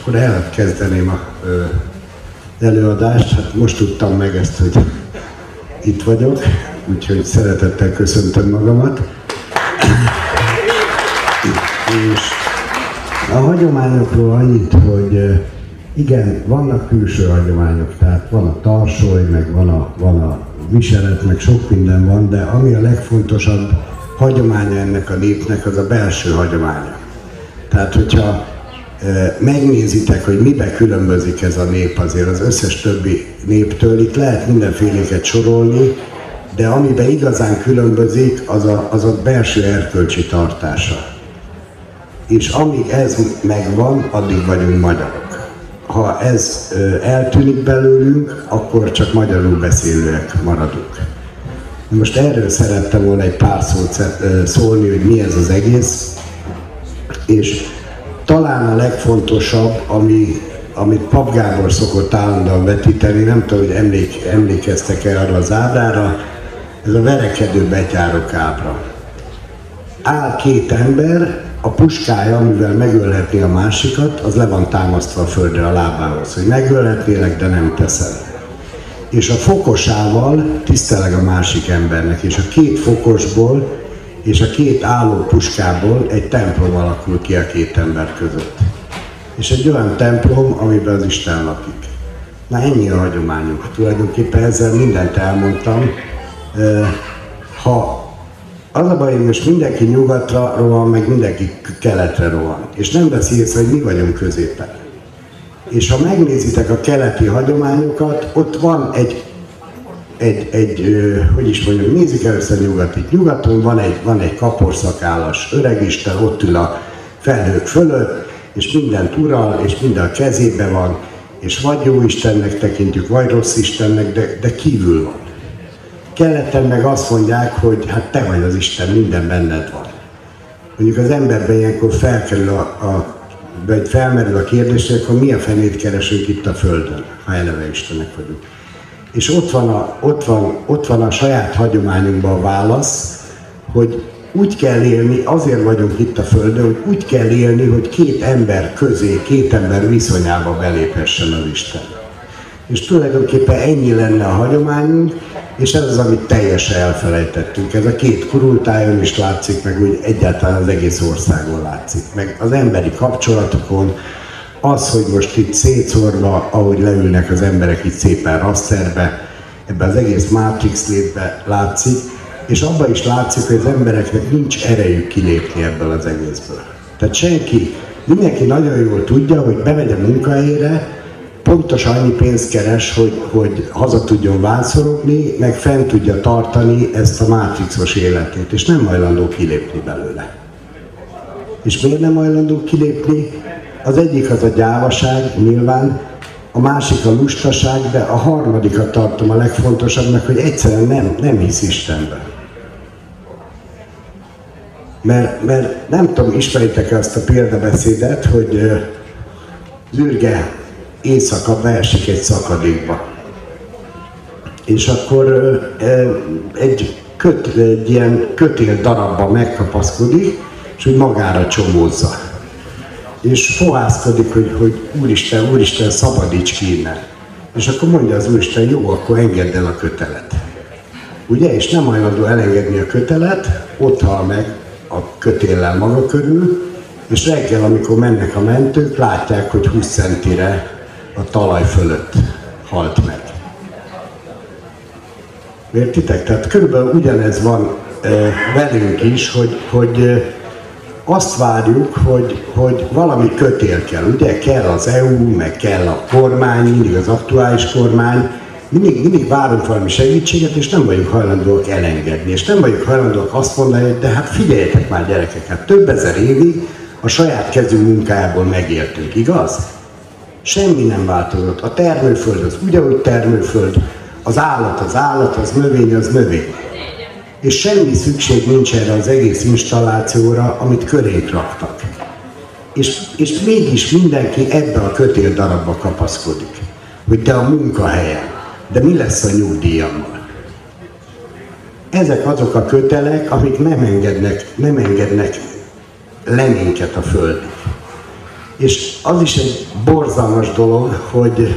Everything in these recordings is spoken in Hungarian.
akkor elkezdeném a ö, előadást. Hát most tudtam meg ezt, hogy itt vagyok, úgyhogy szeretettel köszöntöm magamat. És a hagyományokról annyit, hogy igen, vannak külső hagyományok, tehát van a tarsoly, meg van a, van a viselet, meg sok minden van, de ami a legfontosabb hagyománya ennek a népnek, az a belső hagyománya. Tehát, hogyha megnézitek, hogy mibe különbözik ez a nép azért az összes többi néptől, itt lehet mindenféléket sorolni, de amiben igazán különbözik, az a, az a belső erkölcsi tartása. És amíg ez megvan, addig vagyunk magyarok ha ez eltűnik belőlünk, akkor csak magyarul beszélőek maradunk. Most erről szerettem volna egy pár szót szólni, hogy mi ez az egész, és talán a legfontosabb, ami, amit Pap Gábor szokott állandóan vetíteni, nem tudom, hogy emlék, emlékeztek-e arra az ábrára, ez a verekedő betyárok ábra. Áll két ember, a puskája, amivel megölhetné a másikat, az le van támasztva a földre a lábához, hogy megölhetnélek, de nem teszed. És a fokosával tiszteleg a másik embernek, és a két fokosból és a két álló puskából egy templom alakul ki a két ember között. És egy olyan templom, amiben az Isten lakik. Na ennyi a hagyományunk. Tulajdonképpen ezzel mindent elmondtam. Ha az a baj, hogy most mindenki nyugatra rohan, meg mindenki keletre rohan. És nem veszi észre, hogy mi vagyunk középen. És ha megnézitek a keleti hagyományokat, ott van egy, egy, egy hogy is mondjam, nézzük először nyugatit. Nyugaton van egy, van egy kaporszakállas öregisten, ott ül a felhők fölött, és mindent ural, és minden kezébe van, és vagy jó Istennek tekintjük, vagy rossz Istennek, de, de kívül van. Keleten meg azt mondják, hogy hát te vagy az Isten, minden benned van. Mondjuk az emberben ilyenkor felkerül a, a vagy felmerül a kérdés, hogy akkor mi a fenét keresünk itt a Földön, ha eleve Istenek vagyunk. És ott van, a, ott, van, ott van a saját hagyományunkban a válasz, hogy úgy kell élni, azért vagyunk itt a Földön, hogy úgy kell élni, hogy két ember közé, két ember viszonyába beléphessen az Isten. És tulajdonképpen ennyi lenne a hagyományunk, és ez az, amit teljesen elfelejtettünk. Ez a két kurultájon is látszik, meg úgy egyáltalán az egész országon látszik. Meg az emberi kapcsolatokon, az, hogy most itt szétszórva, ahogy leülnek az emberek itt szépen raszerbe, ebbe az egész Matrix létbe látszik, és abban is látszik, hogy az embereknek nincs erejük kilépni ebből az egészből. Tehát senki, mindenki nagyon jól tudja, hogy bemegy a munkahelyére, pontosan annyi pénzt keres, hogy, hogy haza tudjon vánszorogni, meg fent tudja tartani ezt a mátrixos életét, és nem hajlandó kilépni belőle. És miért nem hajlandó kilépni? Az egyik az a gyávaság, nyilván, a másik a lustaság, de a harmadikat tartom a legfontosabbnak, hogy egyszerűen nem, nem hisz Istenben. Mert, mert nem tudom, ismeritek ezt a példabeszédet, hogy Zürge éjszaka beesik egy szakadékba. És akkor egy, köt, egy ilyen kötél darabba megkapaszkodik, és úgy magára csomózza. És fohászkodik, hogy, hogy Úristen, Úristen, szabadíts ki innen. És akkor mondja az Úristen, jó, akkor engedd el a kötelet. Ugye? És nem hajlandó elengedni a kötelet, ott hal meg a kötéllel maga körül, és reggel, amikor mennek a mentők, látják, hogy 20 centire a talaj fölött halt meg. Értitek? Tehát körülbelül ugyanez van e, velünk is, hogy, hogy e, azt várjuk, hogy, hogy valami kötél kell. Ugye kell az EU, meg kell a kormány, mindig az aktuális kormány, mindig, mindig várunk valami segítséget, és nem vagyunk hajlandóak elengedni. És nem vagyunk hajlandóak azt mondani, hogy de hát figyeljetek már gyerekek, hát több ezer évig a saját kezű munkájából megéltünk, igaz? Semmi nem változott. A termőföld az ugyanúgy termőföld, az állat az állat, az növény az növény. És semmi szükség nincs erre az egész installációra, amit körénk raktak. És, és mégis mindenki ebbe a kötél darabba kapaszkodik. Hogy te a munkahelyen, de mi lesz a nyugdíjammal? Ezek azok a kötelek, amik nem engednek, nem engednek le minket a földnek. És az is egy borzalmas dolog, hogy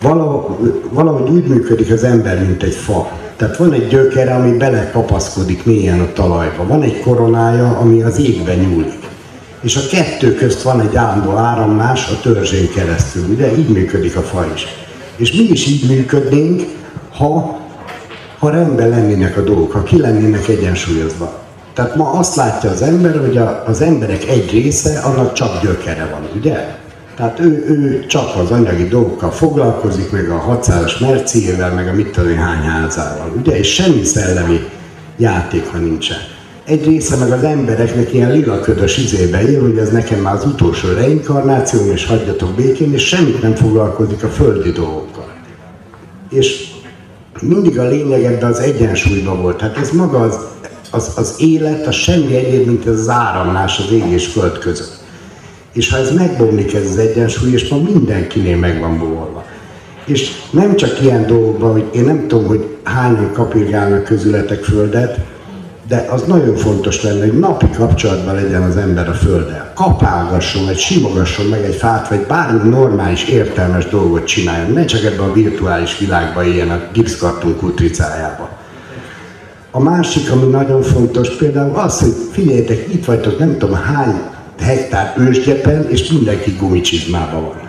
valahogy, valahogy úgy működik az ember, mint egy fa. Tehát van egy gyökere, ami belekapaszkodik mélyen a talajba. Van egy koronája, ami az égbe nyúlik. És a kettő közt van egy állandó áramlás a törzsén keresztül. Ugye így működik a fa is. És mi is így működnénk, ha, ha rendben lennének a dolgok, ha ki lennének egyensúlyozva. Tehát ma azt látja az ember, hogy a, az emberek egy része, annak csak gyökere van, ugye? Tehát ő, ő csak az anyagi dolgokkal foglalkozik, meg a 600-as merciével, meg a mit tudom hány házával, ugye? És semmi szellemi játéka nincsen. Egy része meg az embereknek ilyen lila ködös izébe él, hogy ez nekem már az utolsó reinkarnáció, és hagyjatok békén, és semmit nem foglalkozik a földi dolgokkal. És mindig a lényeg ebben az egyensúlyban volt. Hát ez maga az, az, az élet, az semmi egyéb, mint ez az áramlás az ég és föld között. És ha ez megbomlik ez az egyensúly, és ma mindenkinél meg van bólva. És nem csak ilyen dolgokban, hogy én nem tudom, hogy hányan kapirgálnak közületek földet, de az nagyon fontos lenne, hogy napi kapcsolatban legyen az ember a földdel. Kapálgasson, vagy simogasson meg egy fát, vagy bármi normális, értelmes dolgot csináljon. Ne csak ebben a virtuális világban éljen a gipszkarton kutricájába. A másik, ami nagyon fontos például az, hogy figyeljetek, itt vagytok nem tudom hány hektár ősgyepen, és mindenki gumicsizmában van.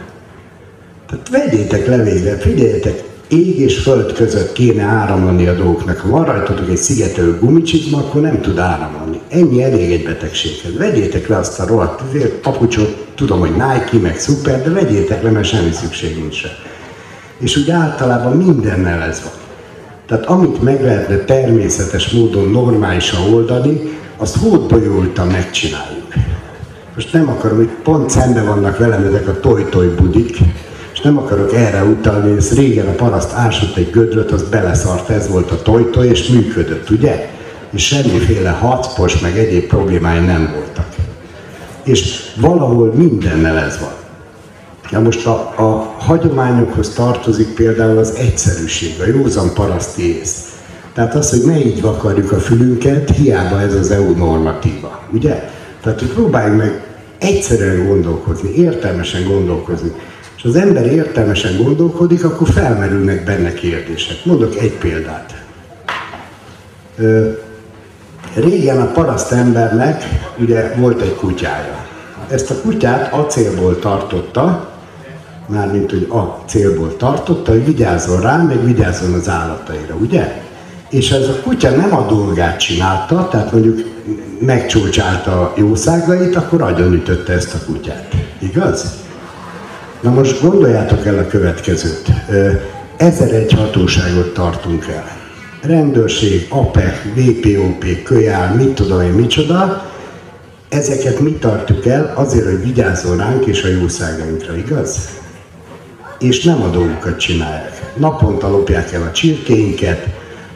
Tehát vegyétek le végre, figyeljetek, ég és föld között kéne áramlani a dolgoknak. Ha van rajtatok egy szigetelő gumicsizma, akkor nem tud áramlani. Ennyi elég egy betegséghez. Vegyétek le azt a rohadt papucsot, tudom, hogy Nike, meg szuper, de vegyétek le, mert semmi szükség nincs. És úgy általában mindennel ez van. Tehát amit meg lehetne természetes módon normálisan oldani, azt hódbolyultan megcsináljuk. Most nem akarom, hogy pont szembe vannak velem ezek a toj-toj budik, és nem akarok erre utalni, ez régen a paraszt ásott egy gödröt, az beleszart, ez volt a tojtoj, és működött, ugye? És semmiféle hatpos, meg egyéb problémái nem voltak. És valahol mindennel ez van. Ja most a, a hagyományokhoz tartozik például az egyszerűség, a józan paraszti ész. Tehát az, hogy ne így vakarjuk a fülünket, hiába ez az EU normatíva, ugye? Tehát, hogy próbáljunk meg egyszerűen gondolkozni, értelmesen gondolkozni. És az ember értelmesen gondolkodik, akkor felmerülnek benne kérdések. Mondok egy példát. Régen a paraszt embernek ugye volt egy kutyája. Ezt a kutyát acélból tartotta, mármint hogy a célból tartotta, hogy vigyázzon rá, meg vigyázzon az állataira, ugye? És ez a kutya nem a dolgát csinálta, tehát mondjuk megcsúcsálta a jószágait, akkor agyon ütötte ezt a kutyát. Igaz? Na most gondoljátok el a következőt. Ezer egy hatóságot tartunk el. Rendőrség, APEC, VPOP, kölyál, mit tudom én, micsoda. Ezeket mi tartjuk el azért, hogy vigyázzon ránk és a jószágainkra, igaz? És nem a dolgokat csinálják. Naponta lopják el a csirkéinket,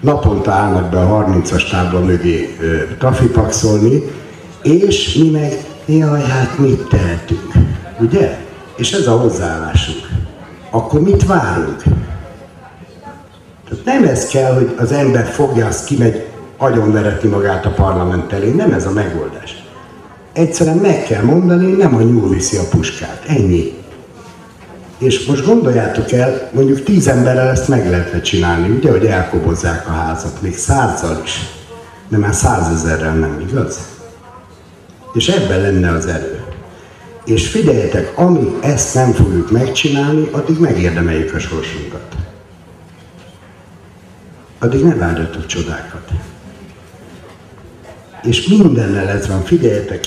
naponta állnak be a 30-as tábla mögé trafipaxolni, és mi meg, jaj, hát mit tehetünk, ugye? És ez a hozzáállásunk. Akkor mit várunk? Tehát nem ez kell, hogy az ember fogja, azt kimegy agyonveretni magát a parlament elé, nem ez a megoldás. Egyszerűen meg kell mondani, nem a nyúl viszi a puskát. Ennyi. És most gondoljátok el, mondjuk tíz emberrel ezt meg lehetne csinálni, ugye, hogy elkobozzák a házat, még százal is. De már százezerrel nem, igaz? És ebben lenne az erő. És figyeljetek, amíg ezt nem fogjuk megcsinálni, addig megérdemeljük a sorsunkat. Addig ne várjatok csodákat. És mindennel ez van, figyeljetek,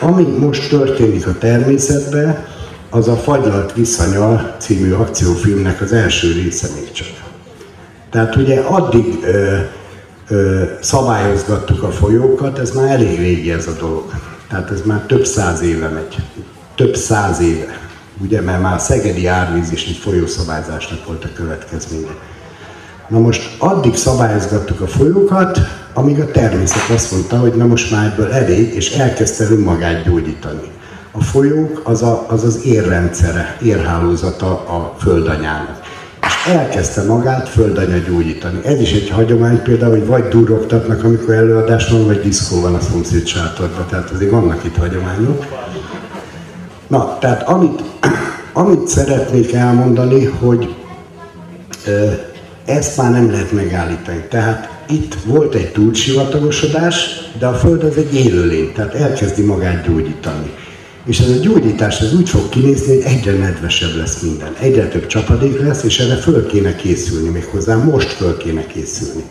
ami most történik a természetben, az a Fagylalt Viszonyal című akciófilmnek az első része még csak. Tehát ugye addig ö, ö, szabályozgattuk a folyókat, ez már elég régi ez a dolog. Tehát ez már több száz éve megy. Több száz éve. Ugye, mert már a Szegedi árvíz is egy folyószabályzásnak volt a következménye. Na most addig szabályozgattuk a folyókat, amíg a természet azt mondta, hogy na most már ebből elég, és elkezdte önmagát gyógyítani a folyók az a, az, az érrendszere, érhálózata a földanyának. És elkezdte magát földanya gyógyítani. Ez is egy hagyomány például, hogy vagy durogtatnak, amikor előadás van, vagy diszkó van a szomszéd sátorban. Tehát azért vannak itt hagyományok. Na, tehát amit, amit szeretnék elmondani, hogy ezt már nem lehet megállítani. Tehát itt volt egy túlsivatagosodás, de a Föld az egy élőlény, tehát elkezdi magát gyógyítani. És ez a gyógyítás ez úgy fog kinézni, hogy egyre nedvesebb lesz minden. Egyre több csapadék lesz, és erre föl kéne készülni, méghozzá most föl kéne készülni.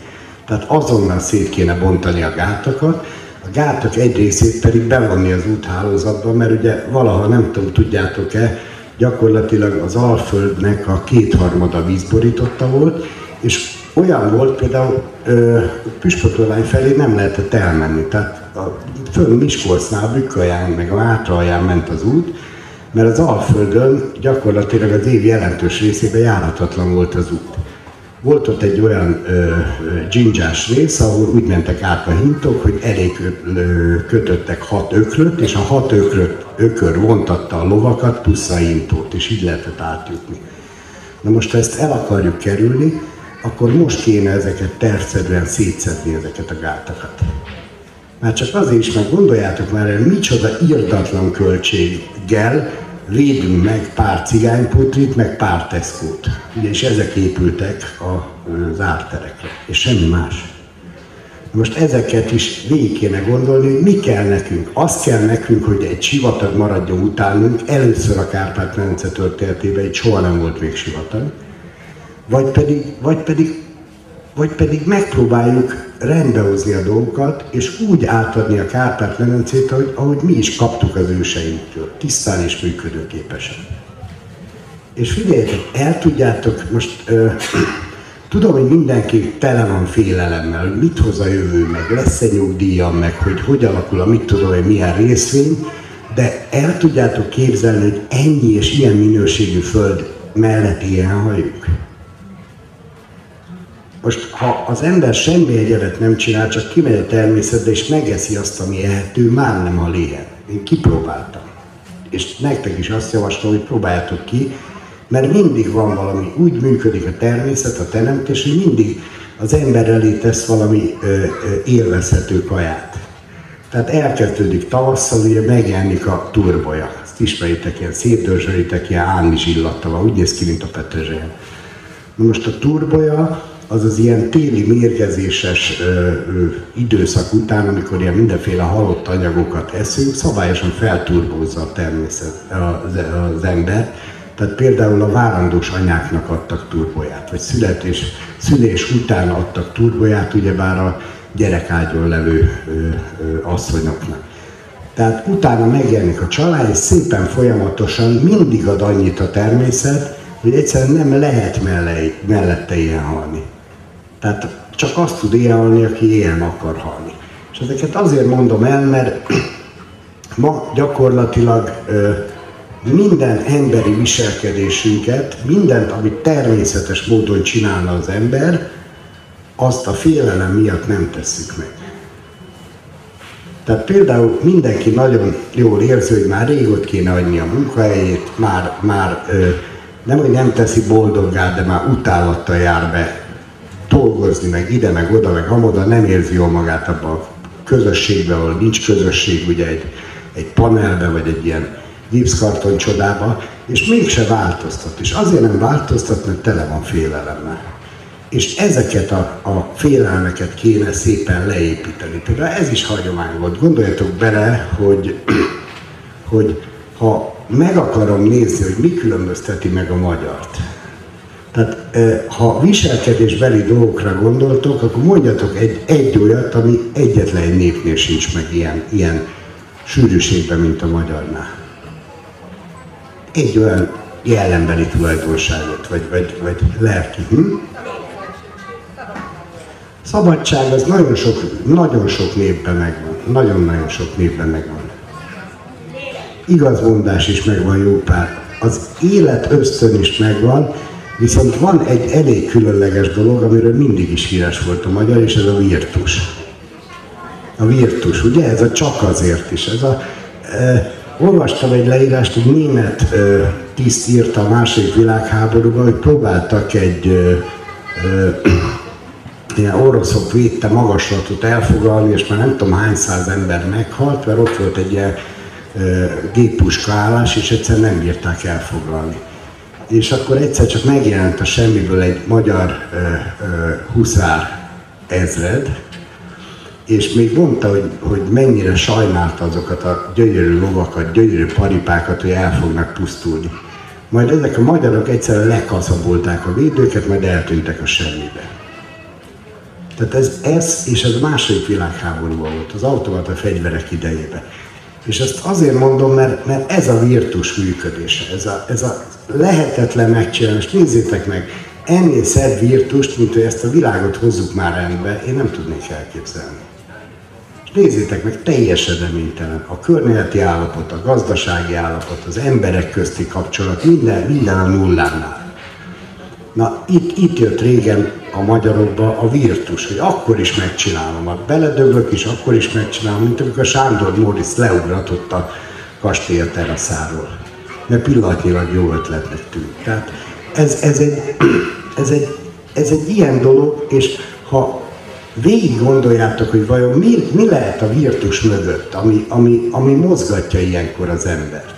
Tehát azonnal szét kéne bontani a gátakat, a gátak egy részét pedig bevonni az úthálózatba, mert ugye valaha, nem tudom, tudjátok-e, gyakorlatilag az Alföldnek a kétharmada vízborította volt, és olyan volt például Püspökölvány felé nem lehetett elmenni. Tehát a, föl Miskolcnál, Bükkalján, meg a Mátralján ment az út, mert az Alföldön gyakorlatilag az év jelentős részében járhatatlan volt az út. Volt ott egy olyan ö, dzsindzsás rész, ahol úgy mentek át a hintok, hogy elég kötöttek hat ökröt, és a hat ökröt, ökör vontatta a lovakat plusz a hintót, és így lehetett átjutni. Na most, ha ezt el akarjuk kerülni, akkor most kéne ezeket tervszerűen szétszedni ezeket a gátakat. Már csak azért is, meg gondoljátok már, micsoda irdatlan költséggel védünk meg pár cigányputrit, meg pár teszkót. Ugye, és ezek épültek az árterekre, és semmi más. Most ezeket is végig kéne gondolni, hogy mi kell nekünk. Azt kell nekünk, hogy egy sivatag maradjon utánunk, először a Kárpát-medence történetében egy soha nem volt még sivatag, vagy pedig, vagy pedig, vagy pedig megpróbáljuk rendbehozni a dolgokat, és úgy átadni a Kárpát-medencét, ahogy, ahogy mi is kaptuk az őseinktől, tisztán és működőképesen. És figyeljetek, el tudjátok, most ö, tudom, hogy mindenki tele van félelemmel, hogy mit hoz a jövő, meg lesz egy nyugdíjam, meg hogy hogy alakul a mit tudom, hogy milyen részvény, de el tudjátok képzelni, hogy ennyi és ilyen minőségű föld mellett ilyen hajuk? Most, ha az ember semmi egyebet nem csinál, csak kimegy a természetbe és megeszi azt, ami ehető, már nem a léhen. Én kipróbáltam. És nektek is azt javaslom, hogy próbáljátok ki, mert mindig van valami, úgy működik a természet, a teremtés, hogy mindig az ember elé tesz valami ö, ö, élvezhető kaját. Tehát elkezdődik tavasszal, ugye megjelenik a turboja. Ezt ismeritek, ilyen szétdörzsölitek, ilyen álmis illata van, úgy néz ki, mint a petrezselyem. Most a turboja az az ilyen téli mérgezéses ö, ö, időszak után, amikor ilyen mindenféle halott anyagokat eszünk, szabályosan felturbózza a természet, az, az ember. Tehát például a várandós anyáknak adtak turbóját, vagy születés, szülés után adtak turbóját, ugyebár a gyerekágyon levő ö, ö, asszonyoknak. Tehát utána megjelenik a család, és szépen folyamatosan mindig ad annyit a természet, hogy egyszerűen nem lehet mellette ilyen halni. Tehát csak azt tud élni, aki ilyen akar halni. És ezeket azért mondom el, mert ma gyakorlatilag minden emberi viselkedésünket, mindent, amit természetes módon csinálna az ember, azt a félelem miatt nem tesszük meg. Tehát például mindenki nagyon jól érzi, hogy már régott kéne adni a munkahelyét, már, már nem, hogy nem teszi boldoggá, de már utálattal jár be dolgozni, meg ide, meg oda, meg amoda, nem érzi jól magát abban a közösségben, ahol nincs közösség, ugye egy, egy panelbe, vagy egy ilyen gipszkarton csodába, és mégse változtat. És azért nem változtat, mert tele van félelemmel. És ezeket a, a félelmeket kéne szépen leépíteni. Például ez is hagyomány volt. Gondoljatok bele, hogy, hogy ha meg akarom nézni, hogy mi különbözteti meg a magyart, tehát ha viselkedésbeli dolgokra gondoltok, akkor mondjatok egy, egy olyat, ami egyetlen egy népnél sincs meg ilyen, ilyen sűrűségben, mint a magyarnál. Egy olyan jellembeli tulajdonságot, vagy, vagy, vagy lelki. Hm? Szabadság az nagyon sok, nagyon sok népben megvan. Nagyon-nagyon sok népben megvan. Igazmondás is megvan jó pár. Az élet ösztön is megvan, Viszont van egy elég különleges dolog, amiről mindig is híres volt a magyar, és ez a virtus. A virtus, ugye? Ez a csak azért is. Ez a, e, olvastam egy leírást, hogy német e, tiszt írta a második világháborúban, hogy próbáltak egy e, e, ilyen oroszok védte magaslatot elfoglalni, és már nem tudom hány száz ember meghalt, mert ott volt egy ilyen géppuskaállás, és egyszer nem bírták elfoglalni. És akkor egyszer csak megjelent a semmiből egy magyar ö, ö, huszár ezred, és még mondta, hogy, hogy mennyire sajnálta azokat a gyönyörű lovakat, gyönyörű paripákat, hogy el fognak pusztulni. Majd ezek a magyarok egyszerűen lekaszabolták a védőket, majd eltűntek a semmibe. Tehát ez, ez és ez a második világháborúban volt, az automata fegyverek idejében. És ezt azért mondom, mert, mert ez a virtus működése, ez a, ez a lehetetlen megcsinálni. Nézzétek meg, ennél szebb virtust, mint hogy ezt a világot hozzuk már rendbe, én nem tudnék elképzelni. És nézzétek meg, teljesen reménytelen. A környezeti állapot, a gazdasági állapot, az emberek közti kapcsolat, minden, minden a nullánál. Na, itt, itt jött régen a magyarokba a virtus, hogy akkor is megcsinálom, a beledöglök is, akkor is megcsinálom, mint amikor Sándor Móricz leugratott a kastély teraszáról. Mert pillanatnyilag jó ötletnek tűnt. Tehát ez, ez, egy, ez, egy, ez egy ilyen dolog, és ha végig gondoljátok, hogy vajon mi, mi lehet a virtus mögött, ami, ami, ami mozgatja ilyenkor az embert.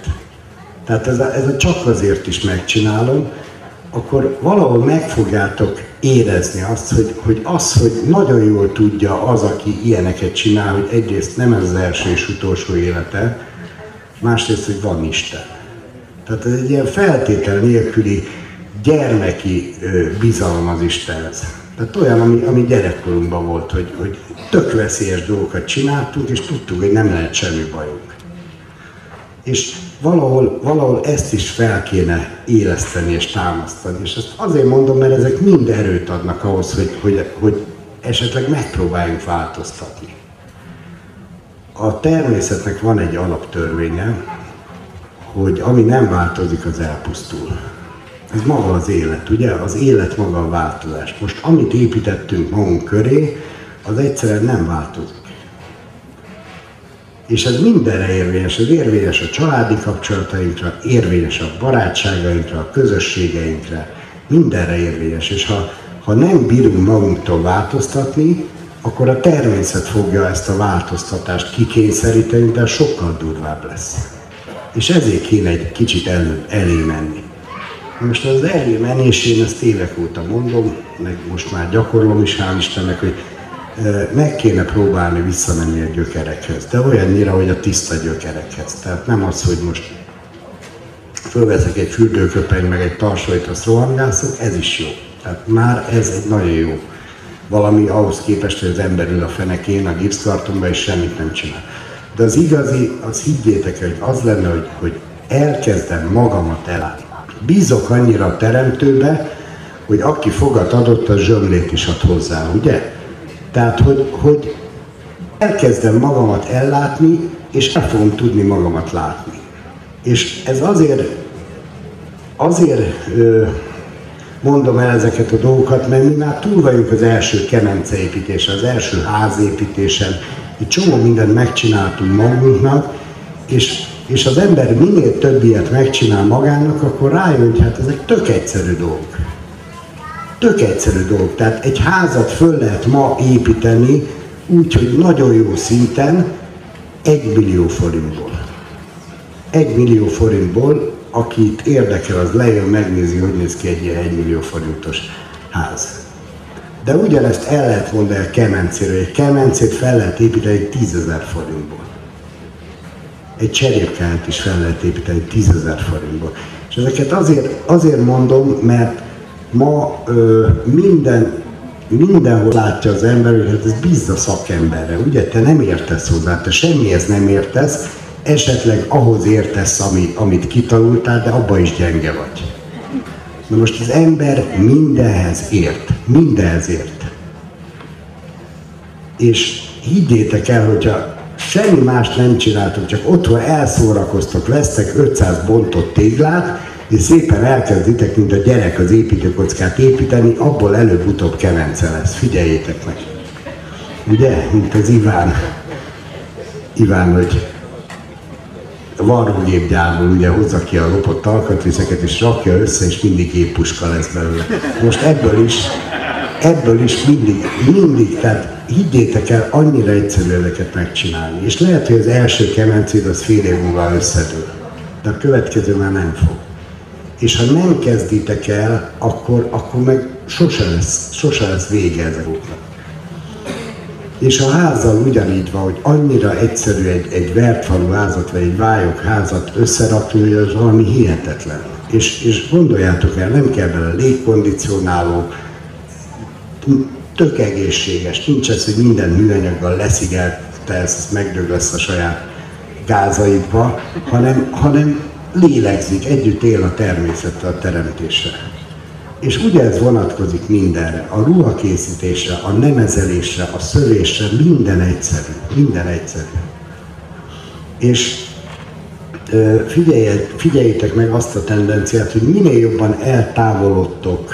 Tehát ez a, ez a csak azért is megcsinálom, akkor valahol meg fogjátok érezni azt, hogy, hogy az, hogy nagyon jól tudja az, aki ilyeneket csinál, hogy egyrészt nem ez az első és utolsó élete, másrészt, hogy van Isten. Tehát ez egy ilyen feltétel nélküli gyermeki bizalom az Istenhez. Tehát olyan, ami, ami gyerekkorunkban volt, hogy, hogy tök veszélyes dolgokat csináltunk, és tudtuk, hogy nem lehet semmi bajunk. És valahol, valahol ezt is fel kéne éleszteni és támasztani. És ezt azért mondom, mert ezek mind erőt adnak ahhoz, hogy, hogy, hogy esetleg megpróbáljunk változtatni. A természetnek van egy alaptörvénye, hogy ami nem változik, az elpusztul. Ez maga az élet, ugye? Az élet maga a változás. Most amit építettünk magunk köré, az egyszerűen nem változik. És ez mindenre érvényes, ez érvényes a családi kapcsolatainkra, érvényes a barátságainkra, a közösségeinkre, mindenre érvényes. És ha, ha nem bírunk magunktól változtatni, akkor a természet fogja ezt a változtatást kikényszeríteni, de sokkal durvább lesz. És ezért kéne egy kicsit elő, elé menni. Most az elé menés, én ezt évek óta mondom, meg most már gyakorlom is, hál' Istennek, hogy meg kéne próbálni visszamenni a gyökerekhez, de olyannyira, hogy a tiszta gyökerekhez. Tehát nem az, hogy most fölveszek egy fürdőköpeny, meg egy tarsolyt, azt rohangászok, ez is jó. Tehát már ez egy nagyon jó valami ahhoz képest, hogy az ember ül a fenekén, a gipszkartonba, és semmit nem csinál. De az igazi, az higgyétek, hogy az lenne, hogy, hogy elkezdem magamat elátni. Bízok annyira a teremtőbe, hogy aki fogat adott, az zsömlét is ad hozzá, ugye? Tehát, hogy, hogy elkezdem magamat ellátni, és el fogom tudni magamat látni. És ez azért, azért mondom el ezeket a dolgokat, mert mi már túl vagyunk az első kemenceépítésen, az első házépítésen, egy csomó mindent megcsináltunk magunknak, és, és az ember minél több ilyet megcsinál magának, akkor rájön, hogy hát ezek tök egyszerű dolgok. Tök egyszerű dolog. Tehát egy házat föl lehet ma építeni úgy, hogy nagyon jó szinten egy millió forintból. Egy millió forintból, akit érdekel, az lejön, megnézi, hogy néz ki egy ilyen egy millió forintos ház. De ugyanezt el lehet mondani a kemencéről. Egy kemencét fel lehet építeni egy tízezer forintból. Egy cserépkáját is fel lehet építeni tízezer forintból. És ezeket azért, azért mondom, mert ma ö, minden, mindenhol látja az ember, hogy hát ez bízza szakemberre, ugye? Te nem értesz hozzá, te semmihez nem értesz, esetleg ahhoz értesz, ami, amit kitanultál, de abba is gyenge vagy. Na most az ember mindenhez ért, mindenhez ért. És higgyétek el, hogyha semmi mást nem csináltok, csak otthon elszórakoztok, vesztek 500 bontott téglát, és szépen elkezditek, mint a gyerek az építőkockát építeni, abból előbb-utóbb kemence lesz. Figyeljétek meg. Ugye, mint az Iván. Iván, hogy varrógépgyárból ugye hozza ki a lopott alkatrészeket, és rakja össze, és mindig géppuska lesz belőle. Most ebből is, ebből is mindig, mindig, tehát higgyétek el, annyira egyszerű ezeket megcsinálni. És lehet, hogy az első kemencéd az fél év múlva összedől, de a következő már nem fog. És ha nem kezditek el, akkor, akkor meg sose lesz, sose lesz vége útnak. És a házzal ugyanígy van, hogy annyira egyszerű egy, egy vertfalú házat, vagy egy vályok házat összerakni, hogy az valami hihetetlen. És, és gondoljátok el, nem kell bele légkondicionáló, tök egészséges, nincs ez, hogy minden műanyaggal leszigelte, ezt megdög lesz a saját gázaidba, hanem, hanem lélegzik, együtt él a természettel, a teremtéssel. És ugye ez vonatkozik mindenre, a ruhakészítésre, a nemezelésre, a szövésre, minden egyszerű, minden egyszerű. És figyeljétek meg azt a tendenciát, hogy minél jobban eltávolodtok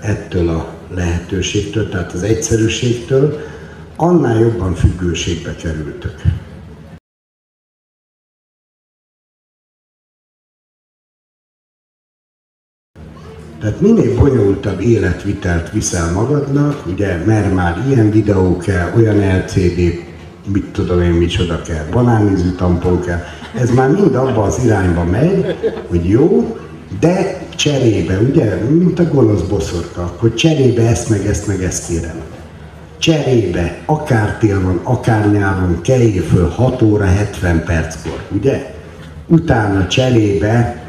ettől a lehetőségtől, tehát az egyszerűségtől, annál jobban függőségbe kerültök. Tehát minél bonyolultabb életvitelt viszel magadnak, ugye, mert már ilyen videó kell, olyan LCD, mit tudom én, micsoda kell, banánízű tampon kell, ez már mind abba az irányba megy, hogy jó, de cserébe, ugye, mint a gonosz boszorka, hogy cserébe ezt meg ezt meg ezt kérem. Cserébe, akár tél van, akár nyáron, kelljél föl 6 óra 70 perckor, ugye? Utána cserébe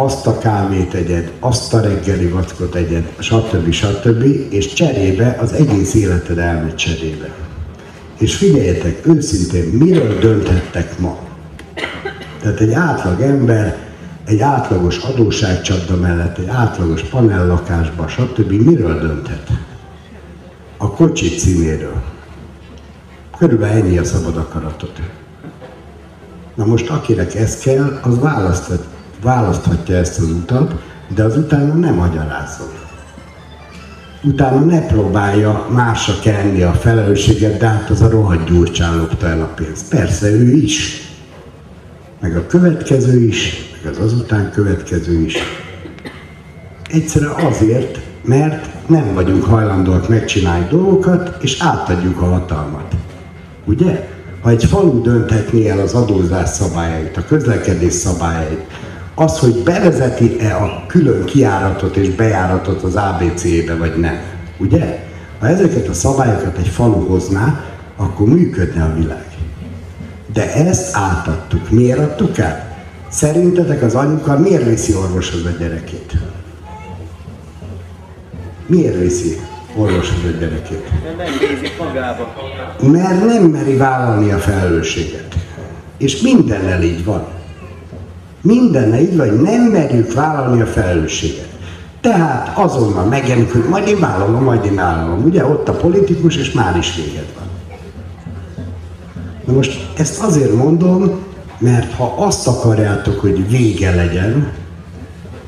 azt a kávét egyed, azt a reggeli vackot egyed, stb. stb. és cserébe az egész életed elmegy cserébe. És figyeljetek, őszintén, miről dönthettek ma? Tehát egy átlag ember egy átlagos adóságcsapda mellett, egy átlagos panellakásba, stb. miről dönthet? A kocsi címéről. Körülbelül ennyi a szabad akaratot. Na most akinek ez kell, az választhat, választhatja ezt az utat, de az utána nem magyarázom. Utána ne próbálja másra kenni a felelősséget, de hát az a rohadt gyurcsán lopta el a pénzt. Persze ő is, meg a következő is, meg az azután következő is. Egyszerűen azért, mert nem vagyunk hajlandóak megcsinálni dolgokat, és átadjuk a hatalmat. Ugye? Ha egy falu dönthetné el az adózás szabályait, a közlekedés szabályait, az, hogy bevezeti-e a külön kiáratot és bejáratot az ABC-be, vagy nem. Ugye? Ha ezeket a szabályokat egy falu hozná, akkor működne a világ. De ezt átadtuk. Miért adtuk el? Szerintetek az anyuka miért viszi orvoshoz a gyerekét? Miért viszi orvoshoz a gyerekét? Mert nem meri vállalni a felelősséget. És mindennel így van. Mindennel így van, hogy nem merjük vállalni a felelősséget. Tehát azonnal hogy majd én vállalom, majd én vállalom. Ugye ott a politikus, és már is véged van. Na most ezt azért mondom, mert ha azt akarjátok, hogy vége legyen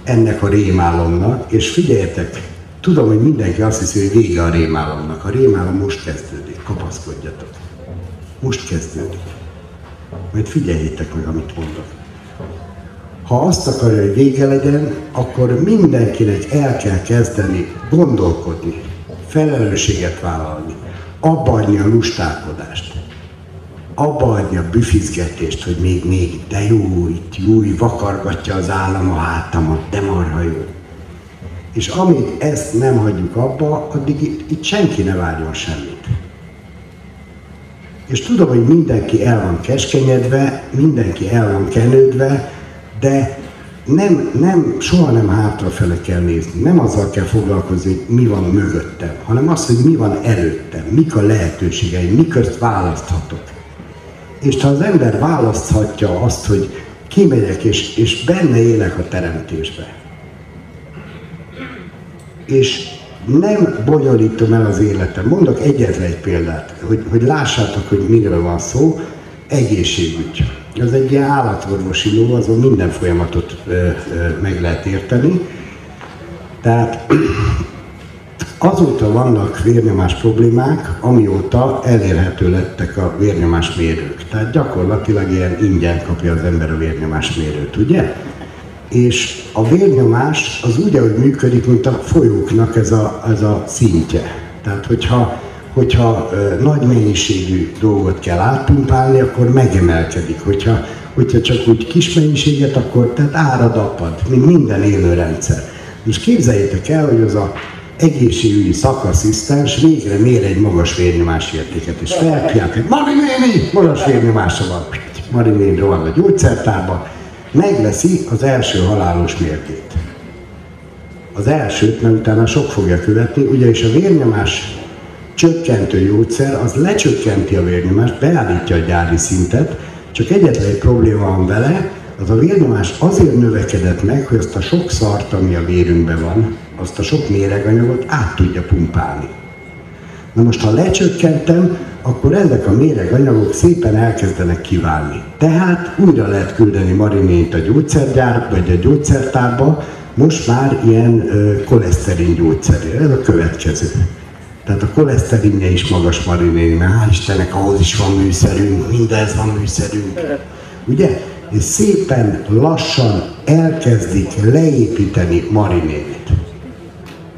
ennek a rémálomnak, és figyeljetek, tudom, hogy mindenki azt hiszi, hogy vége a rémálomnak. A rémálom most kezdődik, kapaszkodjatok. Most kezdődik. Majd figyeljétek meg, amit mondok. Ha azt akarja, hogy vége legyen, akkor mindenkinek el kell kezdeni gondolkodni, felelősséget vállalni, abba adni a lustálkodást abba adja a büfizgetést, hogy még, még, de jó, itt jó, vakargatja az állam a hátamat, de marha jó. És amíg ezt nem hagyjuk abba, addig itt, itt senki ne várjon semmit. És tudom, hogy mindenki el van keskenyedve, mindenki el van kenődve, de nem, nem, soha nem hátrafele kell nézni. Nem azzal kell foglalkozni, mi van mögöttem, hanem az, hogy mi van előttem, mik a lehetőségeim, miközt választhatok. És ha az ember választhatja azt, hogy kimegyek és, és benne élek a teremtésbe, és nem bonyolítom el az életem. Mondok egyetlen egy példát, hogy, hogy lássátok, hogy miről van szó. Egészségügy. Az egy ilyen állatorvosi ló, azon minden folyamatot ö, ö, meg lehet érteni. Tehát Azóta vannak vérnyomás problémák, amióta elérhető lettek a vérnyomás mérők. Tehát gyakorlatilag ilyen ingyen kapja az ember a vérnyomás mérőt, ugye? és a vérnyomás az úgy, ahogy működik, mint a folyóknak ez a, ez a szintje. Tehát, hogyha, hogyha nagy mennyiségű dolgot kell átpumpálni, akkor megemelkedik. Hogyha, hogyha csak úgy kis mennyiséget, akkor tehát árad apad, mint minden élő rendszer. Most képzeljétek el, hogy az a egészségügyi szakasszisztens végre mér egy magas vérnyomás értéket, és felkiált, hogy Mari néni, magas vérnyomása van. Mari néni rohan a gyógyszertárba, megveszi az első halálos mérgét. Az elsőt, mert utána sok fogja követni, ugyanis a vérnyomás csökkentő gyógyszer, az lecsökkenti a vérnyomást, beállítja a gyári szintet, csak egyetlen egy probléma van vele, az a vérnyomás azért növekedett meg, hogy azt a sok szart, ami a vérünkben van, azt a sok méreganyagot át tudja pumpálni. Na most, ha lecsökkentem, akkor ezek a méreganyagok szépen elkezdenek kiválni. Tehát újra lehet küldeni marinént a gyógyszergyár vagy a gyógyszertárba, most már ilyen koleszterin gyógyszerére. Ez a következő. Tehát a koleszterinje is magas marinén, mert hál' Istennek ahhoz is van műszerünk, mindez van műszerünk. Ugye? És szépen lassan elkezdik leépíteni marinénit.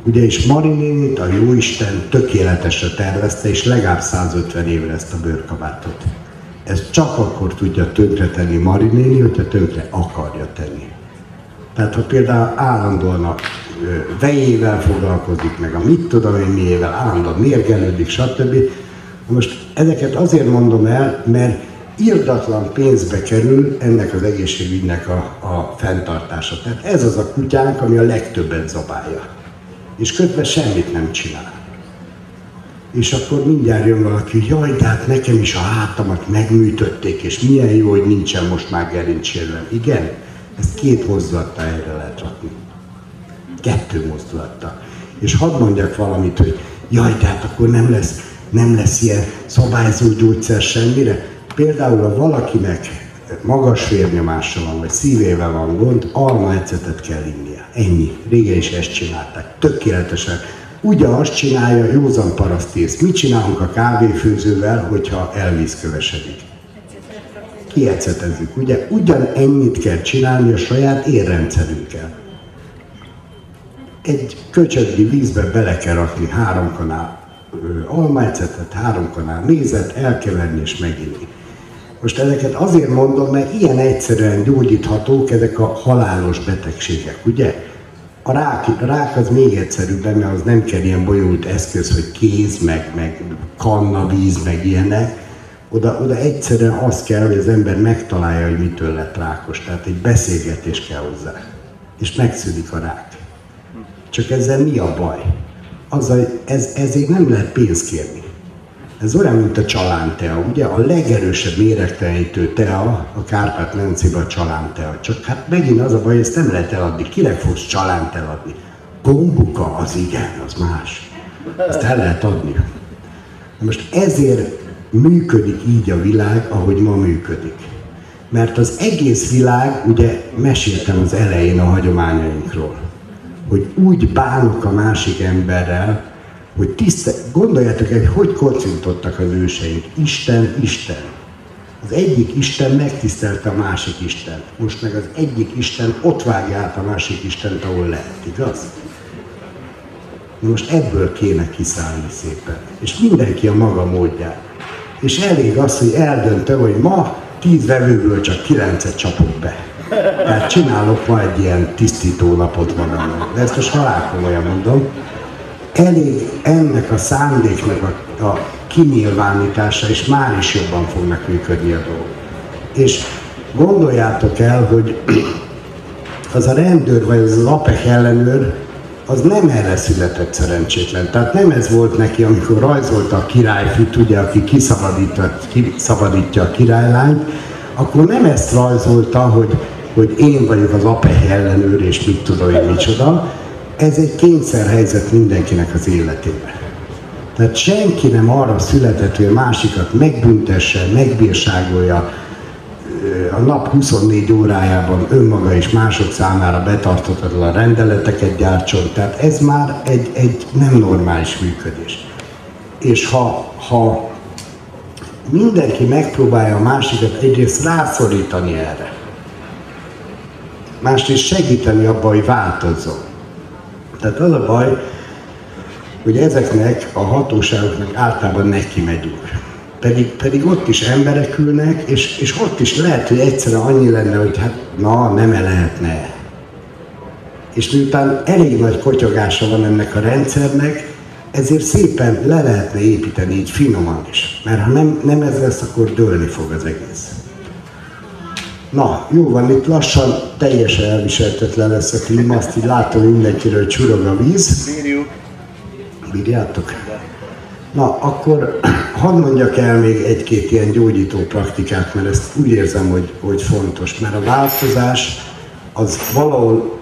Ugye és Marinénit a Jóisten tökéletesre tervezte, és legalább 150 évre ezt a bőrkabátot. Ez csak akkor tudja tönkretenni Marinéni, hogyha tönkre akarja tenni. Tehát ha például állandóan a vejével foglalkozik, meg a mit tudom én miével, állandóan mérgelődik, stb. Most ezeket azért mondom el, mert irdatlan pénzbe kerül ennek az egészségügynek a, a fenntartása. Tehát ez az a kutyánk, ami a legtöbbet zabálja és közben semmit nem csinál. És akkor mindjárt jön valaki, jaj, de hát nekem is a hátamat megműtötték, és milyen jó, hogy nincsen most már gerincsérlem. Igen, ezt két mozdulattal erre lehet rakni. Kettő mozdulattal. És hadd mondjak valamit, hogy jaj, de hát akkor nem lesz, nem lesz ilyen szabályzó gyógyszer semmire. Például, ha valakinek magas vérnyomása van, vagy szívével van gond, alma ecetet kell innia. Ennyi. Régen is ezt csinálták. Tökéletesen. Ugyanazt csinálja józan parasztész. Mit csinálunk a kávéfőzővel, hogyha elvízkövesedik? Kiecetezzük. Ugye ugyan ennyit kell csinálni a saját érrendszerünkkel. Egy köcsögdi vízbe bele kell rakni három kanál almaecetet, három kanál mézet, elkeverni és meginni. Most ezeket azért mondom, mert ilyen egyszerűen gyógyíthatók ezek a halálos betegségek, ugye? A rák, a rák az még egyszerűbb, mert az nem kell ilyen bonyolult eszköz, hogy kéz, meg, meg kanna, víz, meg ilyenek. Oda, oda egyszerűen az kell, hogy az ember megtalálja, hogy mitől lett rákos. Tehát egy beszélgetés kell hozzá. És megszűnik a rák. Csak ezzel mi a baj? Azzal, ez, ezért nem lehet pénzt kérni. Ez olyan, mint a csalántea, ugye? A legerősebb méregtelenítő tea a Kárpát-medencében a csalántea. Csak hát megint az a baj, ezt nem lehet eladni. Kinek fogsz csalánt eladni? Gombuka, az igen, az más. Ezt el lehet adni. Most ezért működik így a világ, ahogy ma működik. Mert az egész világ, ugye meséltem az elején a hagyományainkról, hogy úgy bánok a másik emberrel, hogy tiszte, gondoljátok el, hogy kocintottak az őseink. Isten, Isten. Az egyik Isten megtisztelte a másik Isten. Most meg az egyik Isten ott vágja át a másik Istent, ahol lehet, igaz? Most ebből kéne kiszállni szépen. És mindenki a maga módján. És elég az, hogy eldöntöm, hogy ma tíz vevőből csak kilencet csapok be. Tehát csinálok ma egy ilyen tisztító napot magamnak. De ezt most halálkomolyan mondom elég ennek a szándéknak a, a kinyilvánítása, és már is jobban fognak működni a dolgok. És gondoljátok el, hogy az a rendőr, vagy az, az APEC ellenőr, az nem erre született szerencsétlen. Tehát nem ez volt neki, amikor rajzolta a királyfit, ugye, aki kiszabadítja a királylányt, akkor nem ezt rajzolta, hogy, hogy én vagyok az APEC ellenőr, és mit tudom én micsoda, ez egy kényszerhelyzet mindenkinek az életében. Tehát senki nem arra született, hogy a másikat megbüntesse, megbírságolja, a nap 24 órájában önmaga és mások számára betartatatlan rendeleteket gyártson. Tehát ez már egy, egy nem normális működés. És ha, ha mindenki megpróbálja a másikat egyrészt rászorítani erre, másrészt segíteni abban, hogy változzon. Tehát az a baj, hogy ezeknek a hatóságoknak általában neki megyünk. Pedig, pedig ott is emberek ülnek, és, és ott is lehet, hogy egyszerűen annyi lenne, hogy hát na, nem -e lehetne. És miután elég nagy kotyogása van ennek a rendszernek, ezért szépen le lehetne építeni így finoman is. Mert ha nem, nem ez lesz, akkor dőlni fog az egész. Na, jó van, itt lassan teljesen elviseltetlen lesz a klíma, azt így látom mindenkiről, csurog a víz. Bírjuk. Bírjátok? Na, akkor hadd mondjak el még egy-két ilyen gyógyító praktikát, mert ezt úgy érzem, hogy, hogy fontos. Mert a változás az valahol,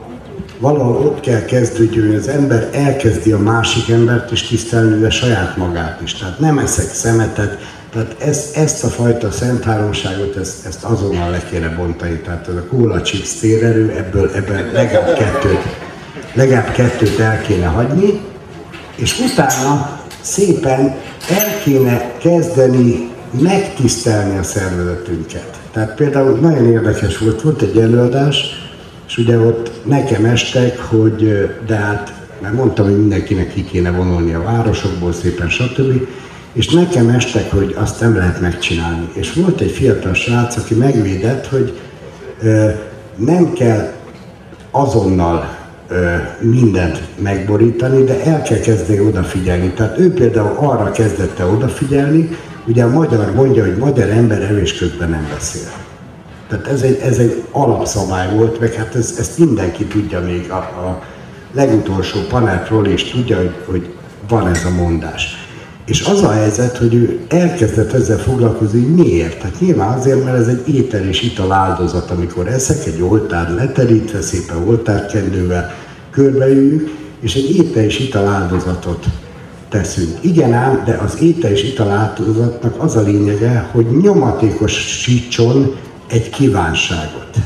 valahol ott kell kezdődjön, hogy az ember elkezdi a másik embert is tisztelni, de saját magát is. Tehát nem eszek szemetet, tehát ezt, ezt a fajta szent háromságot, ezt, ezt azonnal le kéne bontani. Tehát ez a kóla chips térerő, ebből, ebből legalább kettőt, legalább kettőt el kéne hagyni, és utána szépen el kéne kezdeni megtisztelni a szervezetünket. Tehát például nagyon érdekes volt, volt egy előadás, és ugye ott nekem estek, hogy de hát, mert mondtam, hogy mindenkinek ki kéne vonulni a városokból szépen, stb. És nekem estek, hogy azt nem lehet megcsinálni. És volt egy fiatal srác, aki megvédett, hogy ö, nem kell azonnal mindent megborítani, de el kell kezdeni odafigyelni. Tehát ő például arra kezdette odafigyelni, ugye a magyar mondja, hogy magyar ember evés közben nem beszél. Tehát ez egy, ez egy alapszabály volt, meg hát ez, ezt mindenki tudja még a, a legutolsó panelról is tudja, hogy, hogy van ez a mondás. És az a helyzet, hogy ő elkezdett ezzel foglalkozni, hogy miért? Hát nyilván azért, mert ez egy étel és ital áldozat, amikor eszek egy oltár leterítve, szépen oltárkendővel körbeüljük, és egy étel és ital áldozatot teszünk. Igen ám, de az étel és ital áldozatnak az a lényege, hogy nyomatékosítson egy kívánságot.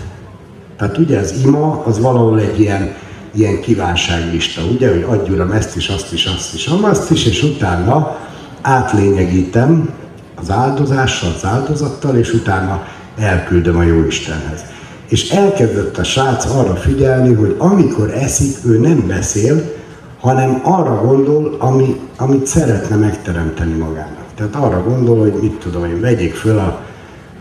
Tehát ugye az ima, az valahol egy ilyen, ilyen kívánságlista, ugye, hogy adj uram ezt is, azt is, azt is, azt is, és utána átlényegítem az áldozással, az áldozattal, és utána elküldöm a Jóistenhez. És elkezdett a srác arra figyelni, hogy amikor eszik, ő nem beszél, hanem arra gondol, ami, amit szeretne megteremteni magának. Tehát arra gondol, hogy mit tudom én, vegyék föl a,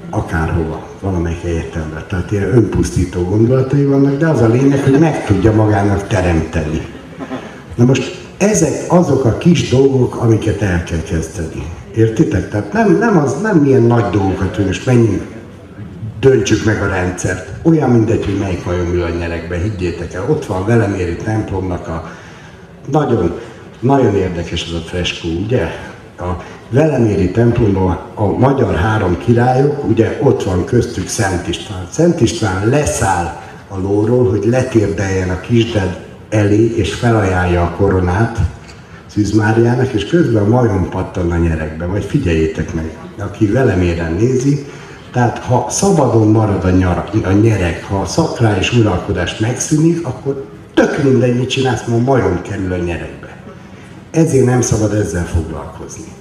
akárhova, valamelyik egyetemre. Tehát ilyen önpusztító gondolatai vannak, de az a lényeg, hogy meg tudja magának teremteni. Na most ezek azok a kis dolgok, amiket el kell kezdeni. Értitek? Tehát nem, nem, az, nem ilyen nagy dolgokat, hogy most menjünk, döntsük meg a rendszert. Olyan mindegy, hogy melyik vajon ül a nyerekbe, higgyétek el. Ott van Veleméri templomnak a nagyon, nagyon érdekes az a freskó, ugye? A Veleméri templomban a magyar három királyok, ugye ott van köztük Szent István. Szent István leszáll a lóról, hogy letérdeljen a kisded elé, és felajánlja a koronát Szűz Máriának, és közben a majom pattan a nyerekbe, vagy figyeljétek meg, aki velem éren nézi, tehát ha szabadon marad a, nyara, a nyerek, ha a szakrális uralkodás megszűnik, akkor tök mindegy, mit csinálsz, mert a majom kerül a nyerekbe. Ezért nem szabad ezzel foglalkozni.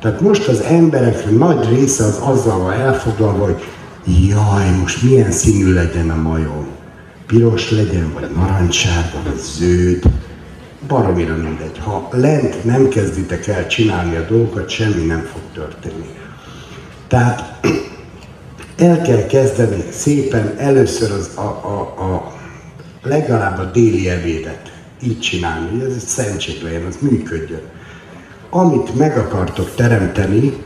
Tehát most az emberek nagy része az azzal van elfoglalva, hogy jaj, most milyen színű legyen a majom piros legyen, vagy narancssárga, vagy zöld, baromira mindegy. Ha lent nem kezditek el csinálni a dolgokat, semmi nem fog történni. Tehát el kell kezdeni szépen először az a, a, a legalább a déli ebédet így csinálni, hogy ez egy szentség legyen, az működjön. Amit meg akartok teremteni,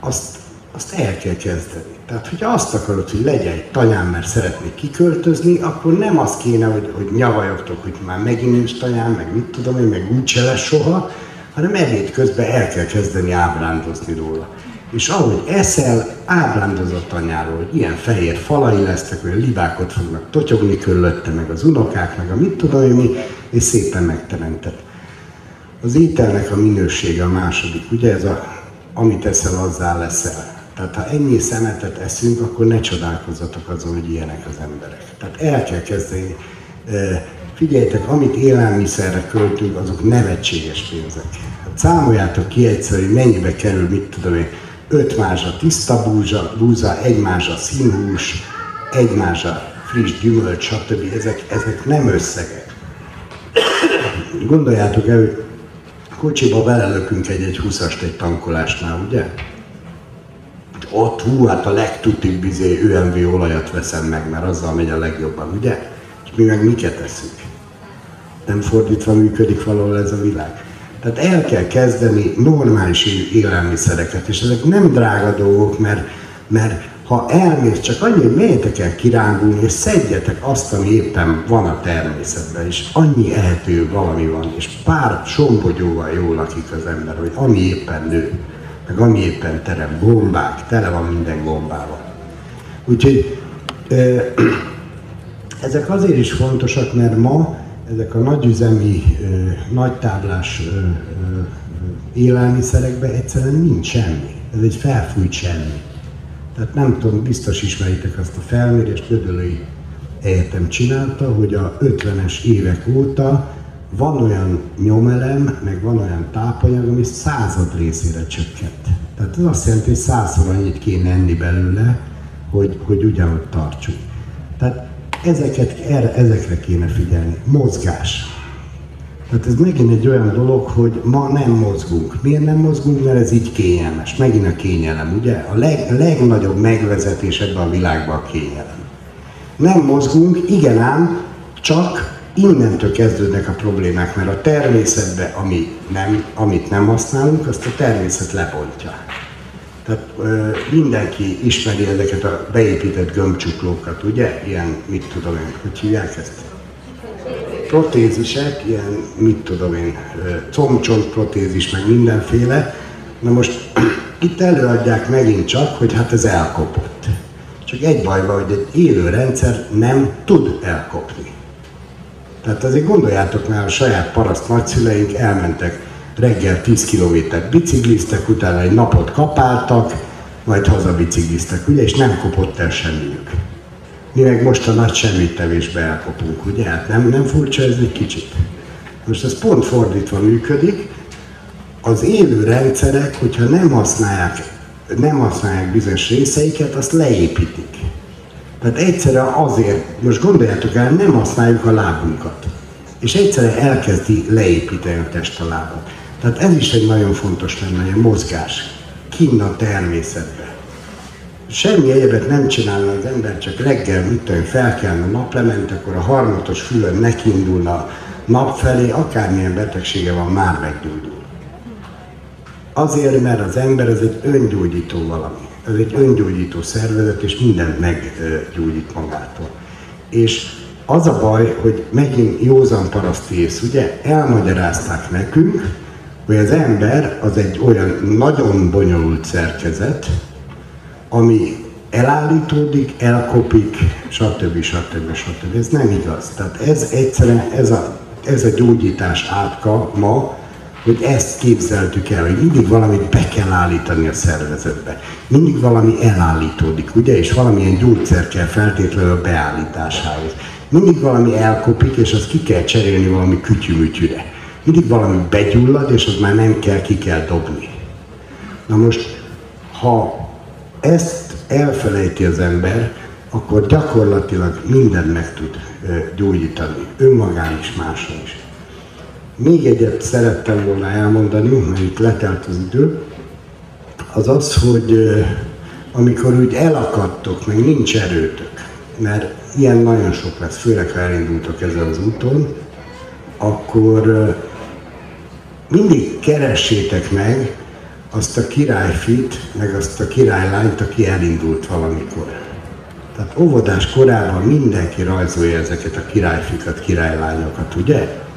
azt, azt el kell kezdeni. Tehát, hogyha azt akarod, hogy legyen egy tanyám, mert szeretnék kiköltözni, akkor nem az kéne, hogy, hogy nyavajogtok, hogy már megint nincs tanyám, meg mit tudom én, meg úgyse lesz soha, hanem ebéd közben el kell kezdeni ábrándozni róla. És ahogy eszel, ábrándozott anyáról, hogy ilyen fehér falai lesznek, a libákot fognak totyogni körülötte, meg az unokák, meg a mit tudom én és szépen megteremtett. Az ételnek a minősége a második, ugye ez a, amit eszel, azzá leszel. Tehát ha ennyi szemetet eszünk, akkor ne csodálkozzatok azon, hogy ilyenek az emberek. Tehát el kell kezdeni. Figyeljetek, amit élelmiszerre költünk, azok nevetséges pénzek. Hát számoljátok ki egyszer, hogy mennyibe kerül, mit tudom én, öt mázsa tiszta búza, búza egy mázsa színhús, egy mázsa friss gyümölcs, stb. Ezek, ezek nem összegek. Gondoljátok el, hogy kocsiba belelökünk egy-egy 20-ast egy tankolásnál, ugye? Ott hú, hát a legtutibb izé ÖMV olajat veszem meg, mert azzal megy a legjobban, ugye? És mi meg miket teszünk? Nem fordítva működik valahol ez a világ. Tehát el kell kezdeni normális élelmiszereket, és ezek nem drága dolgok, mert, mert ha elmész, csak annyi, hogy el kirándulni, és szedjetek azt, ami éppen van a természetben, és annyi ehető valami van, és pár sombogyóval jól lakik az ember, hogy ami éppen nő, meg ami éppen terem, gombák, tele van minden gombával. Úgyhogy ezek azért is fontosak, mert ma ezek a nagyüzemi, nagytáblás élelmiszerekben egyszerűen nincs semmi. Ez egy felfújt semmi. Tehát nem tudom, biztos ismeritek azt a felmérést, Gödölői Egyetem csinálta, hogy a 50-es évek óta van olyan nyomelem, meg van olyan tápanyag, ami század részére csökkent. Tehát ez azt jelenti, hogy százszor annyit kéne enni belőle, hogy, hogy ugyanúgy tartsuk. Tehát ezeket, erre, ezekre kéne figyelni. Mozgás. Tehát ez megint egy olyan dolog, hogy ma nem mozgunk. Miért nem mozgunk? Mert ez így kényelmes. Megint a kényelem, ugye? A leg, legnagyobb megvezetés ebben a világban a kényelem. Nem mozgunk, igen ám, csak innentől kezdődnek a problémák, mert a természetbe, ami nem, amit nem használunk, azt a természet lepontja. Tehát ö, mindenki ismeri ezeket a beépített gömbcsuklókat, ugye? Ilyen, mit tudom én, hogy hívják ezt? Protézisek, ilyen, mit tudom én, combcsont protézis, meg mindenféle. Na most itt előadják megint csak, hogy hát ez elkopott. Csak egy baj van, hogy egy élő rendszer nem tud elkopni. Tehát azért gondoljátok már, a saját paraszt nagyszüleink elmentek reggel 10 kilométert bicikliztek, utána egy napot kapáltak, majd hazabicikliztek, ugye, és nem kopott el semmiük. Mi meg most a nagy semmittevésbe elkopunk, ugye? Hát nem, nem furcsa ez egy kicsit? Most ez pont fordítva működik. Az élő rendszerek, hogyha nem használják, nem használják bizonyos részeiket, azt leépítik. Tehát egyszerűen azért, most gondoljátok el, nem használjuk a lábunkat. És egyszerűen elkezdi leépíteni a test a lábat. Tehát ez is egy nagyon fontos lenne, a mozgás kinn a természetbe. Semmi egyebet nem csinálna az ember, csak reggel, mit tudom, felkelne naplement, akkor a harmatos fülön nekindulna nap felé, akármilyen betegsége van, már meggyógyul. Azért, mert az ember ez egy öngyógyító valami. Ez egy öngyógyító szervezet, és mindent meggyógyít magától. És az a baj, hogy megint józan paraszti ész, ugye, elmagyarázták nekünk, hogy az ember az egy olyan nagyon bonyolult szerkezet, ami elállítódik, elkopik, stb. stb. stb. Ez nem igaz. Tehát ez egyszerűen, ez a, ez a gyógyítás átka ma, hogy ezt képzeltük el, hogy mindig valamit be kell állítani a szervezetbe. Mindig valami elállítódik, ugye, és valamilyen gyógyszer kell feltétlenül a beállításához. Mindig valami elkopik, és azt ki kell cserélni valami kütyümütyűre mindig valami begyullad, és az már nem kell, ki kell dobni. Na most, ha ezt elfelejti az ember, akkor gyakorlatilag mindent meg tud gyógyítani, önmagán is, máson is. Még egyet szerettem volna elmondani, mert itt letelt az idő, az az, hogy amikor úgy elakadtok, meg nincs erőtök, mert ilyen nagyon sok lesz, főleg ha elindultok ezen az úton, akkor mindig keressétek meg azt a királyfit, meg azt a királylányt, aki elindult valamikor. Tehát óvodás korában mindenki rajzolja ezeket a királyfikat, királylányokat, ugye?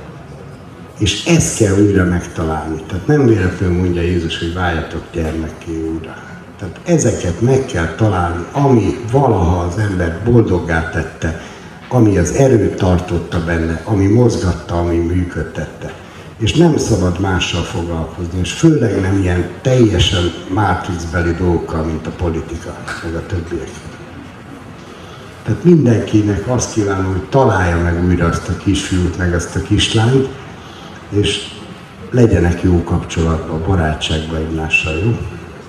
És ezt kell újra megtalálni. Tehát nem véletlenül mondja Jézus, hogy váljatok gyermekké újra. Tehát ezeket meg kell találni, ami valaha az ember boldoggá tette, ami az erőt tartotta benne, ami mozgatta, ami működtette és nem szabad mással foglalkozni, és főleg nem ilyen teljesen mátrixbeli dolgokkal, mint a politika, meg a többiek. Tehát mindenkinek azt kívánom, hogy találja meg újra azt a kisfiút, meg azt a kislányt, és legyenek jó kapcsolatban, barátságban egymással, jó?